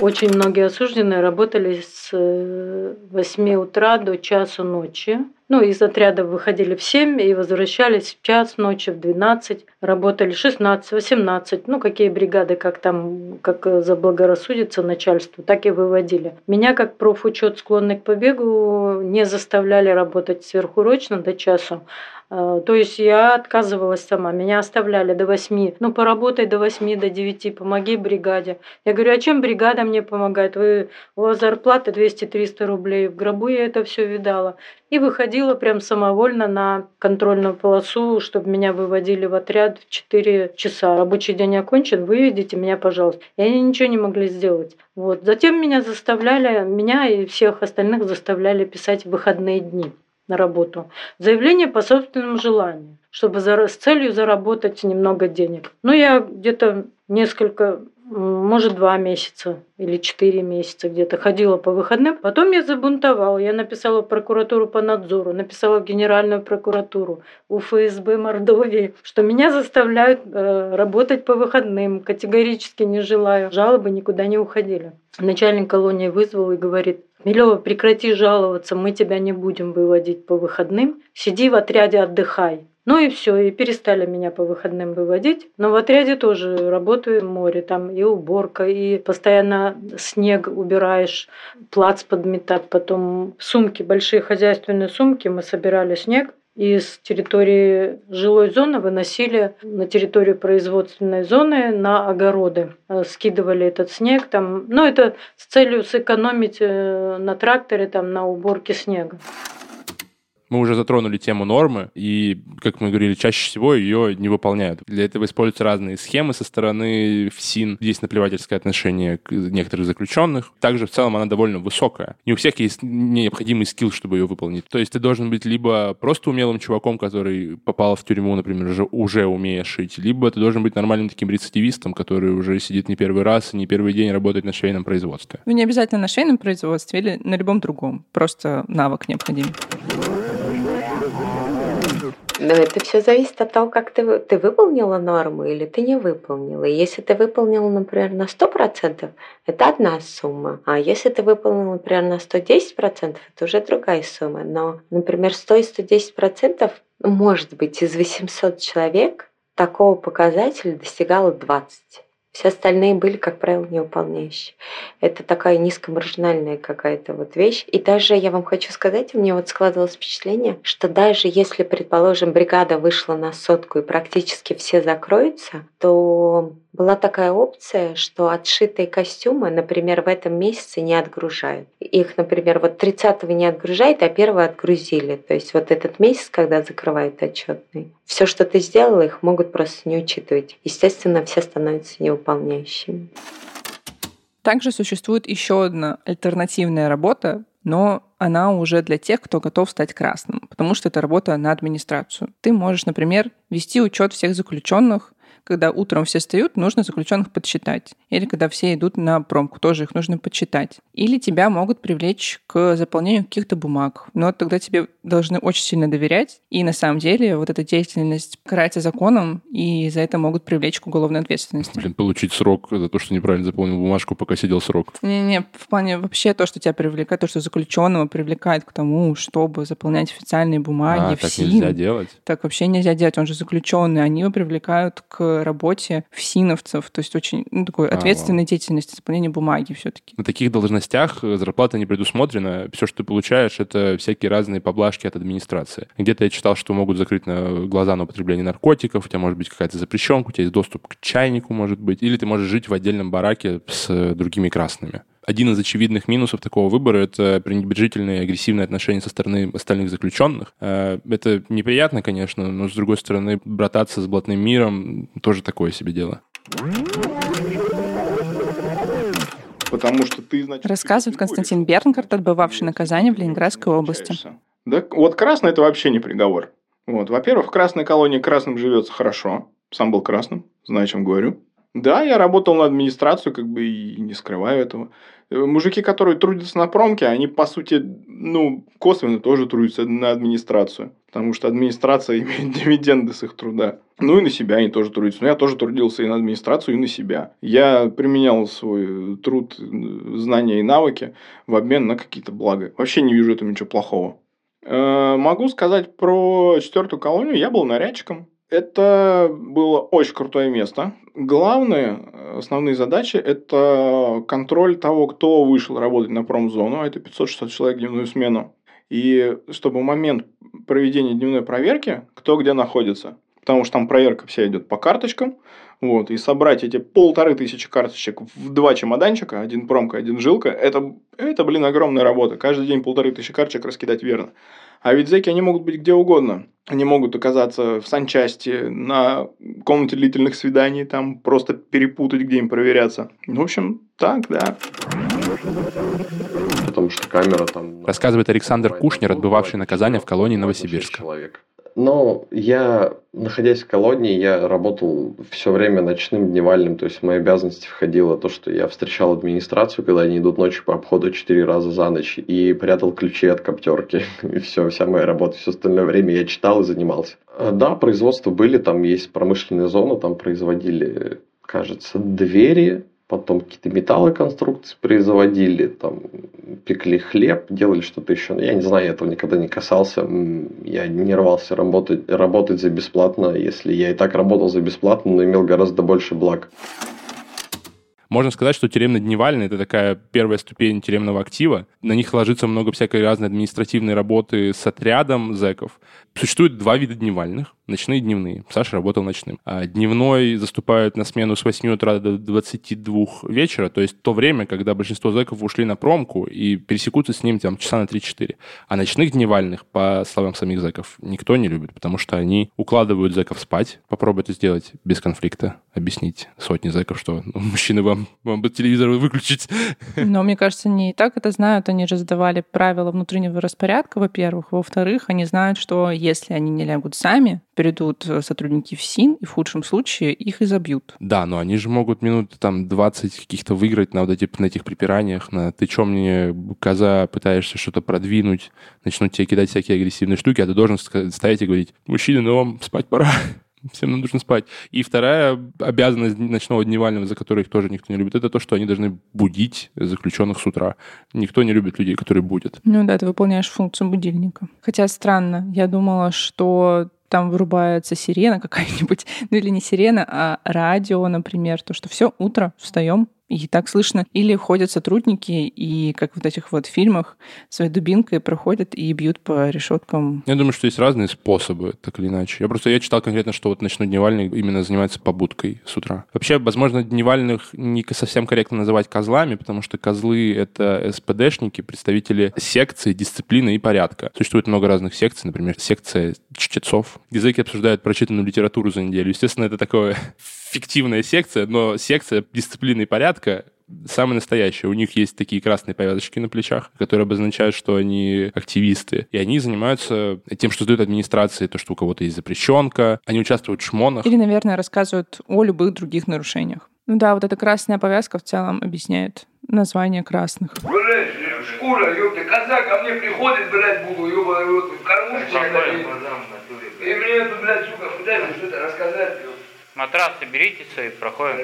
Очень многие осужденные работали с 8 э, утра до часу ночи. Ну, из отряда выходили в 7 и возвращались в час ночи, в 12. Работали 16, 18. Ну, какие бригады, как там, как заблагорассудится начальству, так и выводили. Меня, как профучет склонный к побегу, не заставляли работать сверхурочно до часу, то есть я отказывалась сама. Меня оставляли до 8. Ну, поработай до 8, до 9, помоги бригаде. Я говорю, а чем бригада мне помогает? Вы, у вас зарплата 200-300 рублей. В гробу я это все видала. И выходила прям самовольно на контрольную полосу, чтобы меня выводили в отряд в 4 часа. Рабочий день окончен, выведите меня, пожалуйста. И они ничего не могли сделать. Вот. Затем меня заставляли, меня и всех остальных заставляли писать выходные дни на работу. Заявление по собственному желанию, чтобы за, с целью заработать немного денег. Ну, я где-то несколько, может, два месяца или четыре месяца где-то ходила по выходным. Потом я забунтовала. Я написала в прокуратуру по надзору, написала в Генеральную прокуратуру, у ФСБ Мордовии, что меня заставляют э, работать по выходным. Категорически не желаю. Жалобы никуда не уходили. Начальник колонии вызвал и говорит, Милева, прекрати жаловаться, мы тебя не будем выводить по выходным. Сиди в отряде, отдыхай. Ну и все, и перестали меня по выходным выводить. Но в отряде тоже работаю в море, там и уборка, и постоянно снег убираешь, плац подметать, потом сумки, большие хозяйственные сумки, мы собирали снег, из территории жилой зоны выносили на территорию производственной зоны на огороды. Э, скидывали этот снег там. Ну, это с целью сэкономить э, на тракторе там на уборке снега. Мы уже затронули тему нормы, и, как мы говорили, чаще всего ее не выполняют. Для этого используются разные схемы со стороны ФСИН. Есть наплевательское отношение к некоторых заключенных. Также в целом она довольно высокая. Не у всех есть необходимый скилл, чтобы ее выполнить. То есть ты должен быть либо просто умелым чуваком, который попал в тюрьму, например, уже, уже умея шить, либо ты должен быть нормальным таким рецидивистом, который уже сидит не первый раз и не первый день работает на швейном производстве. Ну, не обязательно на швейном производстве или на любом другом. Просто навык необходим. Но это все зависит от того, как ты, ты выполнила норму или ты не выполнила. Если ты выполнила, например, на 100%, это одна сумма. А если ты выполнила, например, на 110%, это уже другая сумма. Но, например, 100 и 110% может быть из 800 человек такого показателя достигало 20. Все остальные были, как правило, неуполняющие. Это такая низкомаржинальная какая-то вот вещь. И даже я вам хочу сказать, у меня вот складывалось впечатление, что даже если, предположим, бригада вышла на сотку и практически все закроются, то была такая опция, что отшитые костюмы, например, в этом месяце не отгружают. Их, например, вот 30-го не отгружают, а 1 отгрузили. То есть вот этот месяц, когда закрывают отчетный, все, что ты сделала, их могут просто не учитывать. Естественно, все становятся неуполняющими. Также существует еще одна альтернативная работа, но она уже для тех, кто готов стать красным, потому что это работа на администрацию. Ты можешь, например, вести учет всех заключенных, когда утром все встают, нужно заключенных подсчитать. Или когда все идут на промку, тоже их нужно подсчитать. Или тебя могут привлечь к заполнению каких-то бумаг. Но тогда тебе должны очень сильно доверять. И на самом деле вот эта деятельность карается законом, и за это могут привлечь к уголовной ответственности. Блин, получить срок за то, что неправильно заполнил бумажку, пока сидел срок. Не-не, в плане вообще то, что тебя привлекает, то, что заключенного привлекает к тому, чтобы заполнять официальные бумаги а, в так СИН. нельзя делать? Так вообще нельзя делать, он же заключенный. Они его привлекают к работе ФСИНовцев, то есть очень ну, такой А, ответственной деятельности, заполнение бумаги все-таки. На таких должностях э, зарплата не предусмотрена. Все, что ты получаешь, это всякие разные поблажки от администрации. Где-то я читал, что могут закрыть на глаза на употребление наркотиков, у тебя может быть какая-то запрещенка, у тебя есть доступ к чайнику, может быть, или ты можешь жить в отдельном бараке с э, другими красными. Один из очевидных минусов такого выбора — это пренебрежительное и агрессивное отношение со стороны остальных заключенных. Э, Это неприятно, конечно, но, с другой стороны, брататься с блатным миром тоже такое себе дело. Потому что ты, значит... Рассказывает Константин Бернгард, отбывавший наказание в Ленинградской области. Да, вот красный это вообще не приговор. Вот, во-первых, в красной колонии красным живется хорошо. Сам был красным, знаю, о чем говорю. Да, я работал на администрацию, как бы и не скрываю этого. Э, Мужики, которые трудятся на промке, они, по сути, ну, косвенно тоже трудятся на администрацию. Потому что администрация имеет дивиденды с их труда. Ну, и на себя они тоже трудятся. Но я тоже трудился и на администрацию, и на себя. Я применял свой труд, знания и навыки в обмен на какие-то блага. Вообще не вижу этого ничего плохого. Э, Могу сказать про четвертую колонию. Я был нарядчиком. Это было очень крутое место. Главные э, основные задачи – это контроль того, кто вышел работать на промзону, а это 560 человек в дневную смену. И чтобы в момент проведения дневной проверки, кто где находится, потому что там проверка вся идет по карточкам, вот, и собрать эти полторы тысячи карточек в два чемоданчика, один промка, один жилка, это, это, блин, огромная работа. Каждый день полторы тысячи карточек раскидать верно. А ведь зэки, они могут быть где угодно. Они могут оказаться в санчасти, на комнате длительных свиданий, там просто перепутать, где им проверяться. В общем, так, да. Потому что камера там... Рассказывает Александр Кушнер, отбывавший наказание в колонии Новосибирска. Человек. Но я, находясь в колонии, я работал все время ночным дневальным, то есть в мои обязанности входило то, что я встречал администрацию, когда они идут ночью по обходу четыре раза за ночь, и прятал ключи от коптерки. И все, вся моя работа, все остальное время я читал и занимался. Да, производства были, там есть промышленная зона, там производили, кажется, двери, потом какие-то металлоконструкции производили, там пекли хлеб, делали что-то еще. Я не знаю, я этого никогда не касался. Я не рвался работать, работать за бесплатно, если я и так работал за бесплатно, но имел гораздо больше благ. Можно сказать, что тюремно-дневальный – это такая первая ступень тюремного актива. На них ложится много всякой разной административной работы с отрядом зэков. Существует два вида дневальных – ночные и дневные. Саша работал ночным. А дневной заступает на смену с 8 утра до 22 вечера, то есть то время, когда большинство зэков ушли на промку и пересекутся с ним там, часа на 3-4. А ночных дневальных, по словам самих зэков, никто не любит, потому что они укладывают зэков спать. Попробуй это сделать без конфликта. Объяснить сотни зэков, что ну, мужчины вам, вам бы телевизор выключить. Но мне кажется, не и так это знают. Они же задавали правила внутреннего распорядка, во-первых. Во-вторых, они знают, что если они не лягут сами, придут сотрудники в СИН, и в худшем случае их изобьют. Да, но они же могут минут там 20 каких-то выиграть на вот этих, на этих припираниях, на ты чё мне, коза, пытаешься что-то продвинуть, начнут тебе кидать всякие агрессивные штуки, а ты должен стоять и говорить, мужчина, ну вам спать пора. Всем нужно спать. И вторая обязанность ночного дневального, за которую их тоже никто не любит, это то, что они должны будить заключенных с утра. Никто не любит людей, которые будут. Ну да, ты выполняешь функцию будильника. Хотя странно, я думала, что там вырубается сирена какая-нибудь, ну или не сирена, а радио, например, то, что все, утро, встаем, и так слышно. Или ходят сотрудники и, как вот этих вот фильмах, своей дубинкой проходят и бьют по решеткам. Я думаю, что есть разные способы, так или иначе. Я просто я читал конкретно, что вот ночной дневальный именно занимается побудкой с утра. Вообще, возможно, дневальных не совсем корректно называть козлами, потому что козлы — это СПДшники, представители секции, дисциплины и порядка. Существует много разных секций, например, секция чтецов. Языки обсуждают прочитанную литературу за неделю. Естественно, это такое фиктивная секция, но секция дисциплины и порядка самая настоящая. У них есть такие красные повязочки на плечах, которые обозначают, что они активисты. И они занимаются тем, что сдают администрации, то, что у кого-то есть запрещенка. Они участвуют в шмонах. Или, наверное, рассказывают о любых других нарушениях. Ну да, вот эта красная повязка в целом объясняет название красных. Блядь, шкура, ёпта, коза ко мне приходит, блядь, буду, ёбаный рот, кормушку И мне тут, блядь, сука, пытается что-то рассказать. Матрасы берите свои, проходим.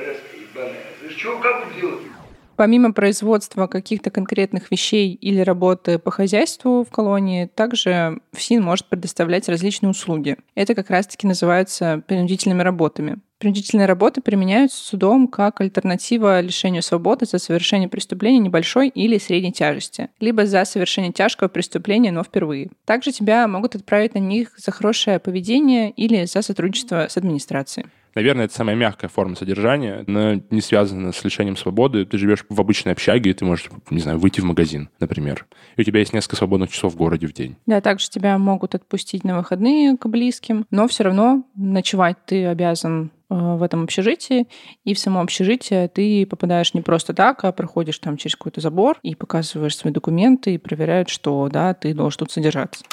Помимо производства каких-то конкретных вещей или работы по хозяйству в колонии, также ФСИН может предоставлять различные услуги. Это как раз-таки называются принудительными работами. Принудительные работы применяются судом как альтернатива лишению свободы за совершение преступления небольшой или средней тяжести, либо за совершение тяжкого преступления, но впервые. Также тебя могут отправить на них за хорошее поведение или за сотрудничество с администрацией. Наверное, это самая мягкая форма содержания. Она не связана с лишением свободы. Ты живешь в обычной общаге, и ты можешь, не знаю, выйти в магазин, например. И у тебя есть несколько свободных часов в городе в день. Да, также тебя могут отпустить на выходные к близким, но все равно ночевать ты обязан э, в этом общежитии, и в само общежитие ты попадаешь не просто так, а проходишь там через какой-то забор и показываешь свои документы и проверяют, что да, ты должен тут содержаться.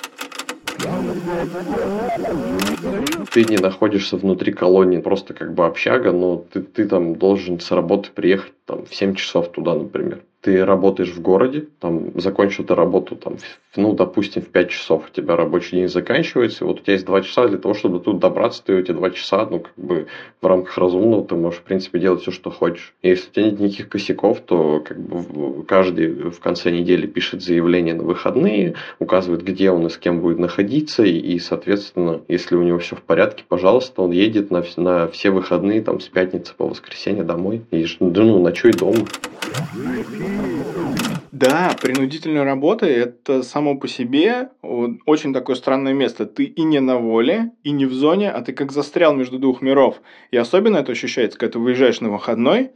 Ты не находишься внутри колонии, просто как бы общага, но ты, ты там должен с работы приехать там, в 7 часов туда, например. Ты работаешь в городе, там, закончил ты работу, там, ну, допустим, в 5 часов у тебя рабочий день заканчивается, вот у тебя есть 2 часа для того, чтобы тут добраться, ты эти 2 часа, ну, как бы в рамках разумного ты можешь, в принципе, делать все, что хочешь. И если у тебя нет никаких косяков, то как бы каждый в конце недели пишет заявление на выходные, указывает, где он и с кем будет находиться, и, соответственно, если у него все в порядке, пожалуйста, он едет на, на все выходные, там, с пятницы по воскресенье домой, и, ну, ночуй дома. Да, принудительная работа – это само по себе очень такое странное место. Ты и не на воле, и не в зоне, а ты как застрял между двух миров. И особенно это ощущается, когда ты выезжаешь на выходной,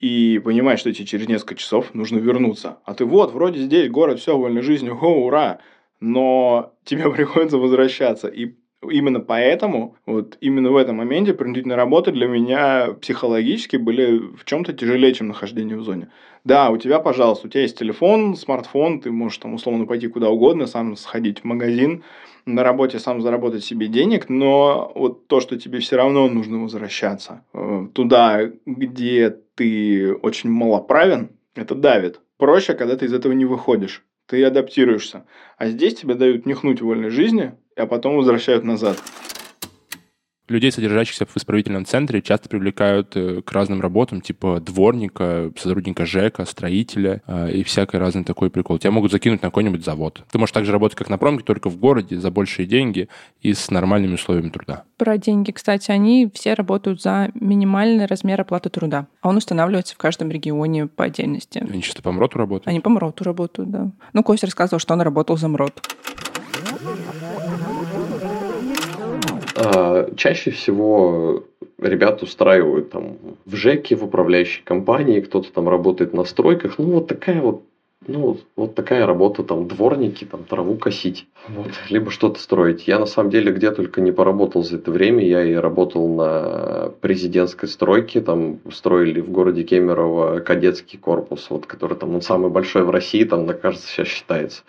и понимаешь, что тебе через несколько часов нужно вернуться. А ты вот, вроде здесь, город, все, вольной жизнью, го, ура! Но тебе приходится возвращаться. И именно поэтому, вот именно в этом моменте принудительные работы для меня психологически были в чем-то тяжелее, чем нахождение в зоне. Да, у тебя, пожалуйста, у тебя есть телефон, смартфон, ты можешь там условно пойти куда угодно, сам сходить в магазин, на работе сам заработать себе денег, но вот то, что тебе все равно нужно возвращаться э, туда, где ты очень малоправен, это давит. Проще, когда ты из этого не выходишь ты адаптируешься. А здесь тебе дают нюхнуть вольной жизни, а потом возвращают назад. Людей, содержащихся в исправительном центре, часто привлекают э, к разным работам, типа дворника, сотрудника ЖЭКа, строителя э, и всякой разный такой прикол. Тебя могут закинуть на какой-нибудь завод. Ты можешь также работать, как на промке, только в городе, за большие деньги и с нормальными условиями труда. Про деньги, кстати, они все работают за минимальный размер оплаты труда. А он устанавливается в каждом регионе по отдельности. Они чисто по МРОТу работают? Они по МРОТу работают, да. Ну, Костя рассказывал, что он работал за МРОТ. А, чаще всего ребят устраивают там в ЖЭКе, в управляющей компании, кто-то там работает на стройках. Ну, вот такая вот ну, вот такая работа, там, дворники, там, траву косить, вот, либо что-то строить. Я, на самом деле, где только не поработал за это время. Я и работал на президентской стройке, там, строили в городе Кемерово кадетский корпус, вот, который там, он самый большой в России, там, кажется, сейчас считается.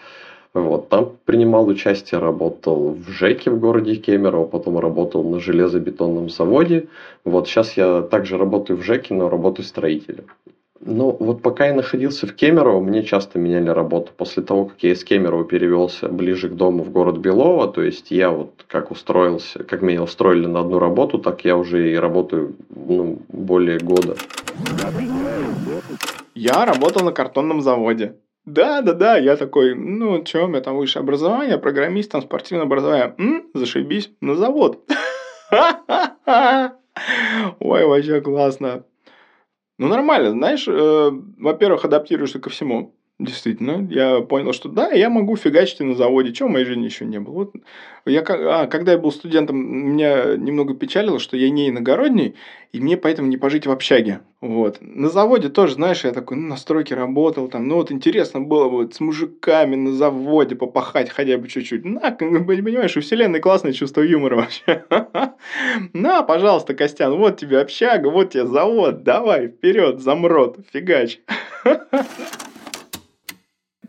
Вот, там принимал участие, работал в ЖЭКе в городе Кемерово, потом работал на железобетонном заводе. Вот сейчас я также работаю в ЖЭКе, но работаю строителем. Ну, вот пока я находился в Кемерово, мне часто меняли работу. После того, как я из Кемерово перевелся ближе к дому в город Белово, то есть я вот как устроился, как меня устроили на одну работу, так я уже и работаю ну, более года. Я работал на картонном заводе. Да, да, да, я такой, ну, что, у меня там высшее образование, программист, там спортивное образование. М, зашибись, на завод. Ой, вообще классно. Ну, нормально, знаешь, э, во-первых, адаптируешься ко всему. Действительно, я понял, что да, я могу фигачить на заводе, чего моей жизни еще не было. Вот я, а, когда я был студентом, меня немного печалило, что я не иногородний, и мне поэтому не пожить в общаге. Вот. На заводе тоже, знаешь, я такой, ну, на стройке работал, там, ну, вот интересно было бы вот с мужиками на заводе попахать хотя бы чуть-чуть. На, понимаешь, у вселенной классное чувство юмора вообще. На, пожалуйста, Костян, вот тебе общага, вот тебе завод, давай, вперед, замрот, фигач.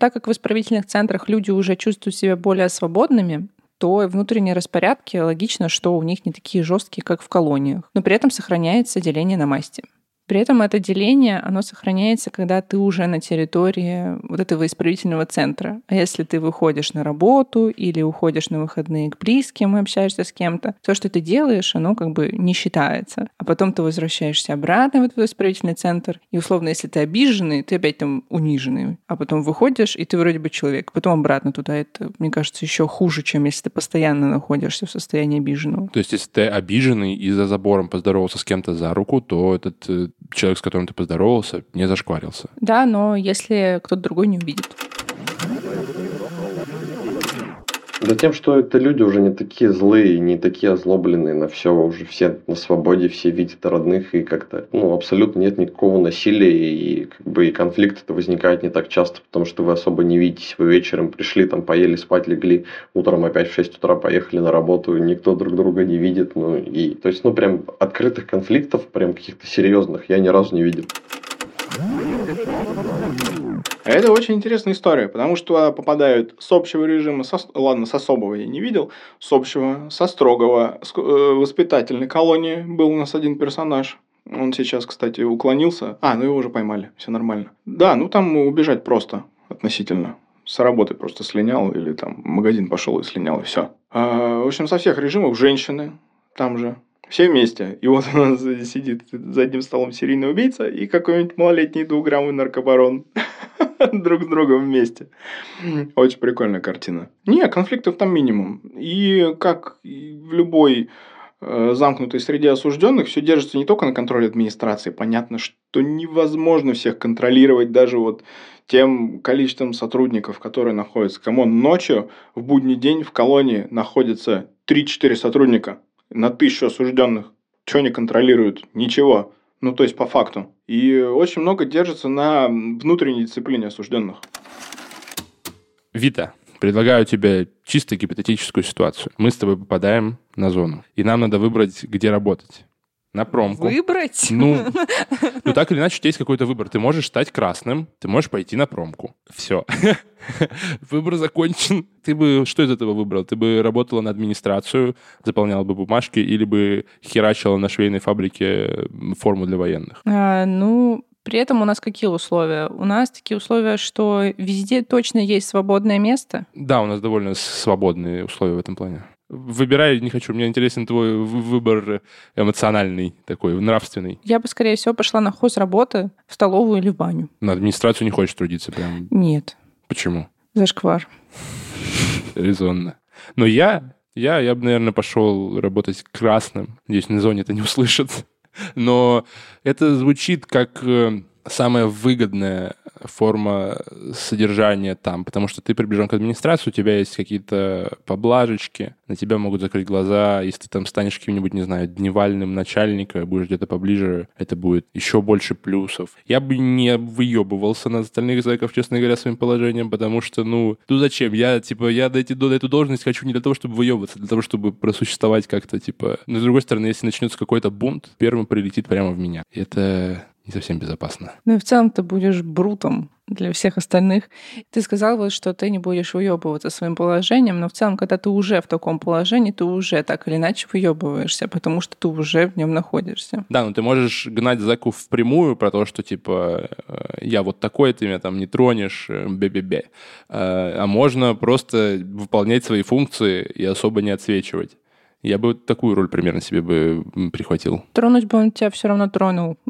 Так как в исправительных центрах люди уже чувствуют себя более свободными, то внутренние распорядки логично, что у них не такие жесткие, как в колониях. Но при этом сохраняется деление на масти. При этом это деление, оно сохраняется, когда ты уже на территории вот этого исправительного центра. А если ты выходишь на работу или уходишь на выходные к близким и общаешься с кем-то, то, что ты делаешь, оно как бы не считается. А потом ты возвращаешься обратно в этот исправительный центр, и условно, если ты обиженный, ты опять там униженный. А потом выходишь, и ты вроде бы человек. Потом обратно туда. Это, мне кажется, еще хуже, чем если ты постоянно находишься в состоянии обиженного. То есть, если ты обиженный и за забором поздоровался с кем-то за руку, то этот э, человек, с которым ты поздоровался, не зашкварился. Да, но если кто-то другой не увидит. Да тем, что это люди уже не такие злые, не такие озлобленные на все, уже все на свободе, все видят родных, и как-то, ну, абсолютно нет никакого насилия, и как бы и конфликт это возникает не так часто, потому что вы особо не видитесь, вы вечером пришли, там, поели, спать легли, утром опять в 6 утра поехали на работу, никто друг друга не видит, ну, и, то есть, ну, прям открытых конфликтов, прям каких-то серьезных я ни разу не видел. Это очень интересная история, потому что попадают с общего режима, со, ладно, с особого я не видел, с общего, со строгого, с э, воспитательной колонии был у нас один персонаж, Он сейчас, кстати, уклонился. А, ну его уже поймали, все нормально. Да, ну там убежать просто относительно. С работы просто слинял или там в магазин пошел и слинял, и все. в общем, со всех режимов женщины там же. Все вместе. И вот у сидит за одним столом серийный убийца и какой-нибудь малолетний двухграммовый наркобарон. Друг с другом вместе. Очень прикольная картина. Не, конфликтов там минимум. И как в любой э, замкнутой среде осужденных все держится не только на контроле администрации. Понятно, что невозможно всех контролировать даже вот тем количеством сотрудников, которые находятся. Кому ночью в будний день в колонии находится 3-4 сотрудника на тысячу осужденных. Что они контролируют? Ничего. Ну, то есть, по факту. И очень много держится на внутренней дисциплине осужденных. Вита, предлагаю тебе чисто гипотетическую ситуацию. Мы с тобой попадаем на зону, и нам надо выбрать, где работать. На промку. Выбрать? Ну, ну, так или иначе, у тебя есть какой-то выбор. Ты можешь стать красным, ты можешь пойти на промку. Все. Выбор закончен. Ты бы что из этого выбрал? Ты бы работала на администрацию, заполняла бы бумажки или бы херачила на швейной фабрике форму для военных? А, ну, при этом у нас какие условия? У нас такие условия, что везде точно есть свободное место. Да, у нас довольно свободные условия в этом плане. Выбирай, не хочу. Мне интересен твой выбор эмоциональный такой, нравственный. Я бы, скорее всего, пошла на хозработы в столовую или в баню. На администрацию не хочешь трудиться прям? Нет. Почему? Зашквар. Резонно. Но я, я, я бы, наверное, пошел работать красным. Надеюсь, на зоне это не услышат. Но это звучит как э, самая выгодная форма содержания там, потому что ты приближен к администрации, у тебя есть какие-то поблажечки, на тебя могут закрыть глаза, если ты там станешь каким-нибудь, не знаю, дневальным начальником, будешь где-то поближе, это будет еще больше плюсов. Я бы не выебывался на остальных зэков, честно говоря, своим положением, потому что, ну, ну зачем? Я, типа, я дойти до эту должность хочу не для того, чтобы выебываться, а для того, чтобы просуществовать как-то, типа... Но, с другой стороны, если начнется какой-то бунт, первым прилетит прямо в меня. Это не совсем безопасно. Ну и в целом ты будешь брутом для всех остальных. Ты сказал вот, что ты не будешь выебываться своим положением, но в целом, когда ты уже в таком положении, ты уже так или иначе выебываешься, потому что ты уже в нем находишься. Да, но ты можешь гнать Заку впрямую про то, что типа э, я вот такой, ты меня там не тронешь, э, бе-бе-бе. Э, а можно просто выполнять свои функции и особо не отсвечивать. Я бы такую роль примерно себе бы прихватил. Тронуть бы он тебя все равно тронул.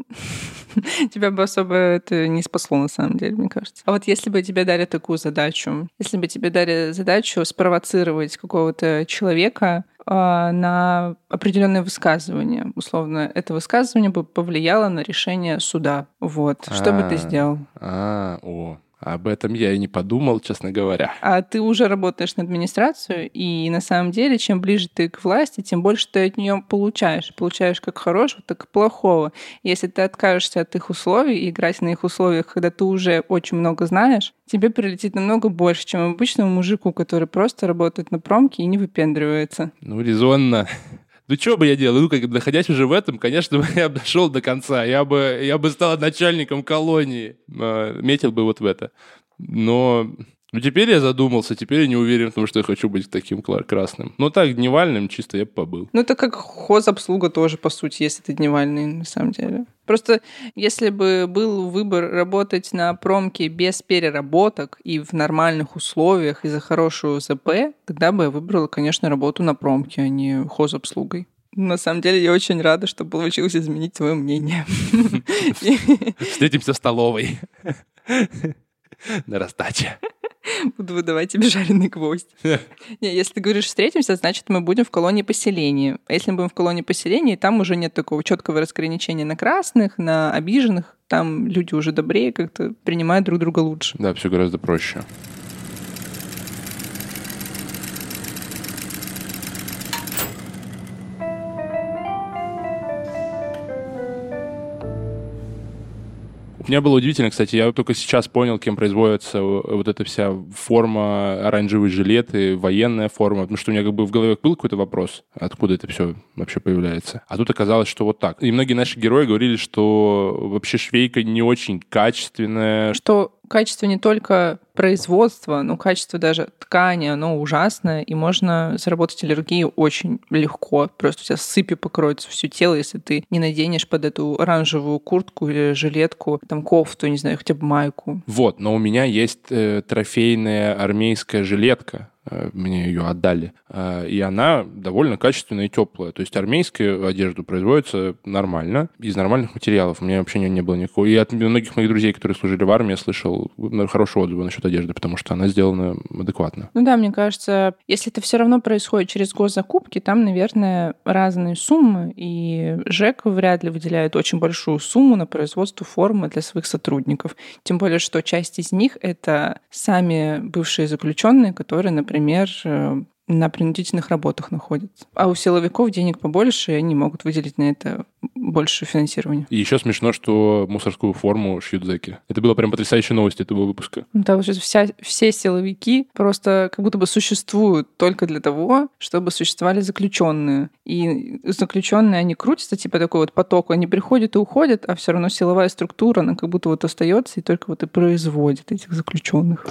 Тебя бы особо это не спасло, на самом деле, мне кажется. А вот если бы тебе дали такую задачу, если бы тебе дали задачу спровоцировать какого-то человека а, на определенное высказывание. Условно, это высказывание бы повлияло на решение суда. Вот. Что бы ты сделал? А, о, об этом я и не подумал, честно говоря. А ты уже работаешь на администрацию, и на самом деле, чем ближе ты к власти, тем больше ты от нее получаешь. Получаешь как хорошего, так и плохого. Если ты откажешься от их условий и играть на их условиях, когда ты уже очень много знаешь, тебе прилетит намного больше, чем обычному мужику, который просто работает на промке и не выпендривается. Ну, резонно. Ну, что бы я делал? Ну, как, находясь уже в этом, конечно, бы я дошел до конца. Я бы, я бы стал начальником колонии. А, метил бы вот в это. Но ну, теперь я задумался, теперь я не уверен в том, что я хочу быть таким красным. Но так, дневальным чисто я бы побыл. Ну, это как хозобслуга тоже, по сути, если ты дневальный, на самом деле. Просто если бы был выбор работать на промке без переработок и в нормальных условиях и за хорошую ЗП, тогда бы я выбрала, конечно, работу на промке, а не хозобслугой. На самом деле, я очень рада, что получилось изменить свое мнение. Встретимся в столовой на раздаче. Буду выдавать тебе жареный гвоздь. Не, если ты говоришь встретимся, значит, мы будем в колонии поселения. А если мы будем в колонии поселения, там уже нет такого четкого разграничения на красных, на обиженных. Там люди уже добрее как-то принимают друг друга лучше. Да, все гораздо проще. Мне было удивительно, кстати, я только сейчас понял, кем производится вот эта вся форма, оранжевые жилеты, военная форма, потому что у меня как бы в голове был какой-то вопрос, откуда это все вообще появляется. А тут оказалось, что вот так. И многие наши герои говорили, что вообще швейка не очень качественная. Что качество не только производство, ну, качество даже ткани, оно ужасное, и можно заработать аллергию очень легко. Просто у тебя сыпи покроется все тело, если ты не наденешь под эту оранжевую куртку или жилетку, там, кофту, не знаю, хотя бы майку. Вот, но у меня есть э, трофейная армейская жилетка, мне ее отдали. Э, и она довольно качественная и теплая. То есть армейская одежда производится нормально, из нормальных материалов. У меня вообще не, не было никакого. И от многих моих друзей, которые служили в армии, я слышал хорошие отзывы насчет одежды, потому что она сделана адекватно. Ну да, мне кажется, если это все равно происходит через госзакупки, там, наверное, разные суммы, и ЖЭК вряд ли выделяет очень большую сумму на производство формы для своих сотрудников. Тем более, что часть из них — это сами бывшие заключенные, которые, например, например, э, на принудительных работах находятся. А у силовиков денег побольше, и они могут выделить на это больше финансирования. И еще смешно, что мусорскую форму шьют зэки. Это было прям потрясающая новость этого выпуска. Да, вот вся, все силовики просто как будто бы существуют только для того, чтобы существовали заключенные. И заключенные, они крутятся, типа такой вот поток, они приходят и уходят, а все равно силовая структура, она как будто вот остается и только вот и производит этих заключенных.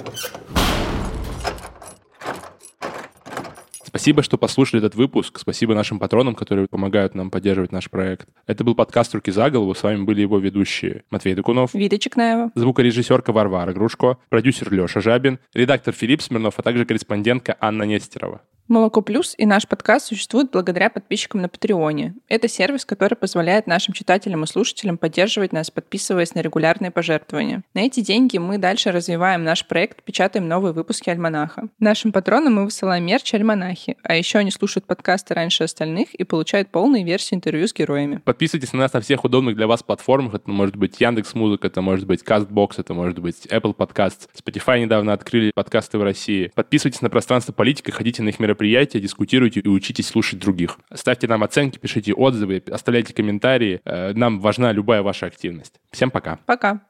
Спасибо, что послушали этот выпуск. Спасибо нашим патронам, которые помогают нам поддерживать наш проект. Это был подкаст «Руки за голову». С вами были его ведущие Матвей Докунов, Вита Чекнаева, звукорежиссерка Варвара Грушко, продюсер Леша Жабин, редактор Филипп Смирнов, а также корреспондентка Анна Нестерова. Молоко Плюс и наш подкаст существуют благодаря подписчикам на Патреоне. Это сервис, который позволяет нашим читателям и слушателям поддерживать нас, подписываясь на регулярные пожертвования. На эти деньги мы дальше развиваем наш проект, печатаем новые выпуски Альманаха. Нашим патронам мы высылаем мерч Альманахи, а еще они слушают подкасты раньше остальных и получают полные версии интервью с героями. Подписывайтесь на нас на всех удобных для вас платформах. Это может быть Яндекс Музыка, это может быть Castbox, это может быть Apple Podcast. Spotify недавно открыли подкасты в России. Подписывайтесь на пространство политика, ходите на их мероприятия мероприятия, дискутируйте и учитесь слушать других. Ставьте нам оценки, пишите отзывы, оставляйте комментарии. Э, нам важна любая ваша активность. Всем пока. Пока.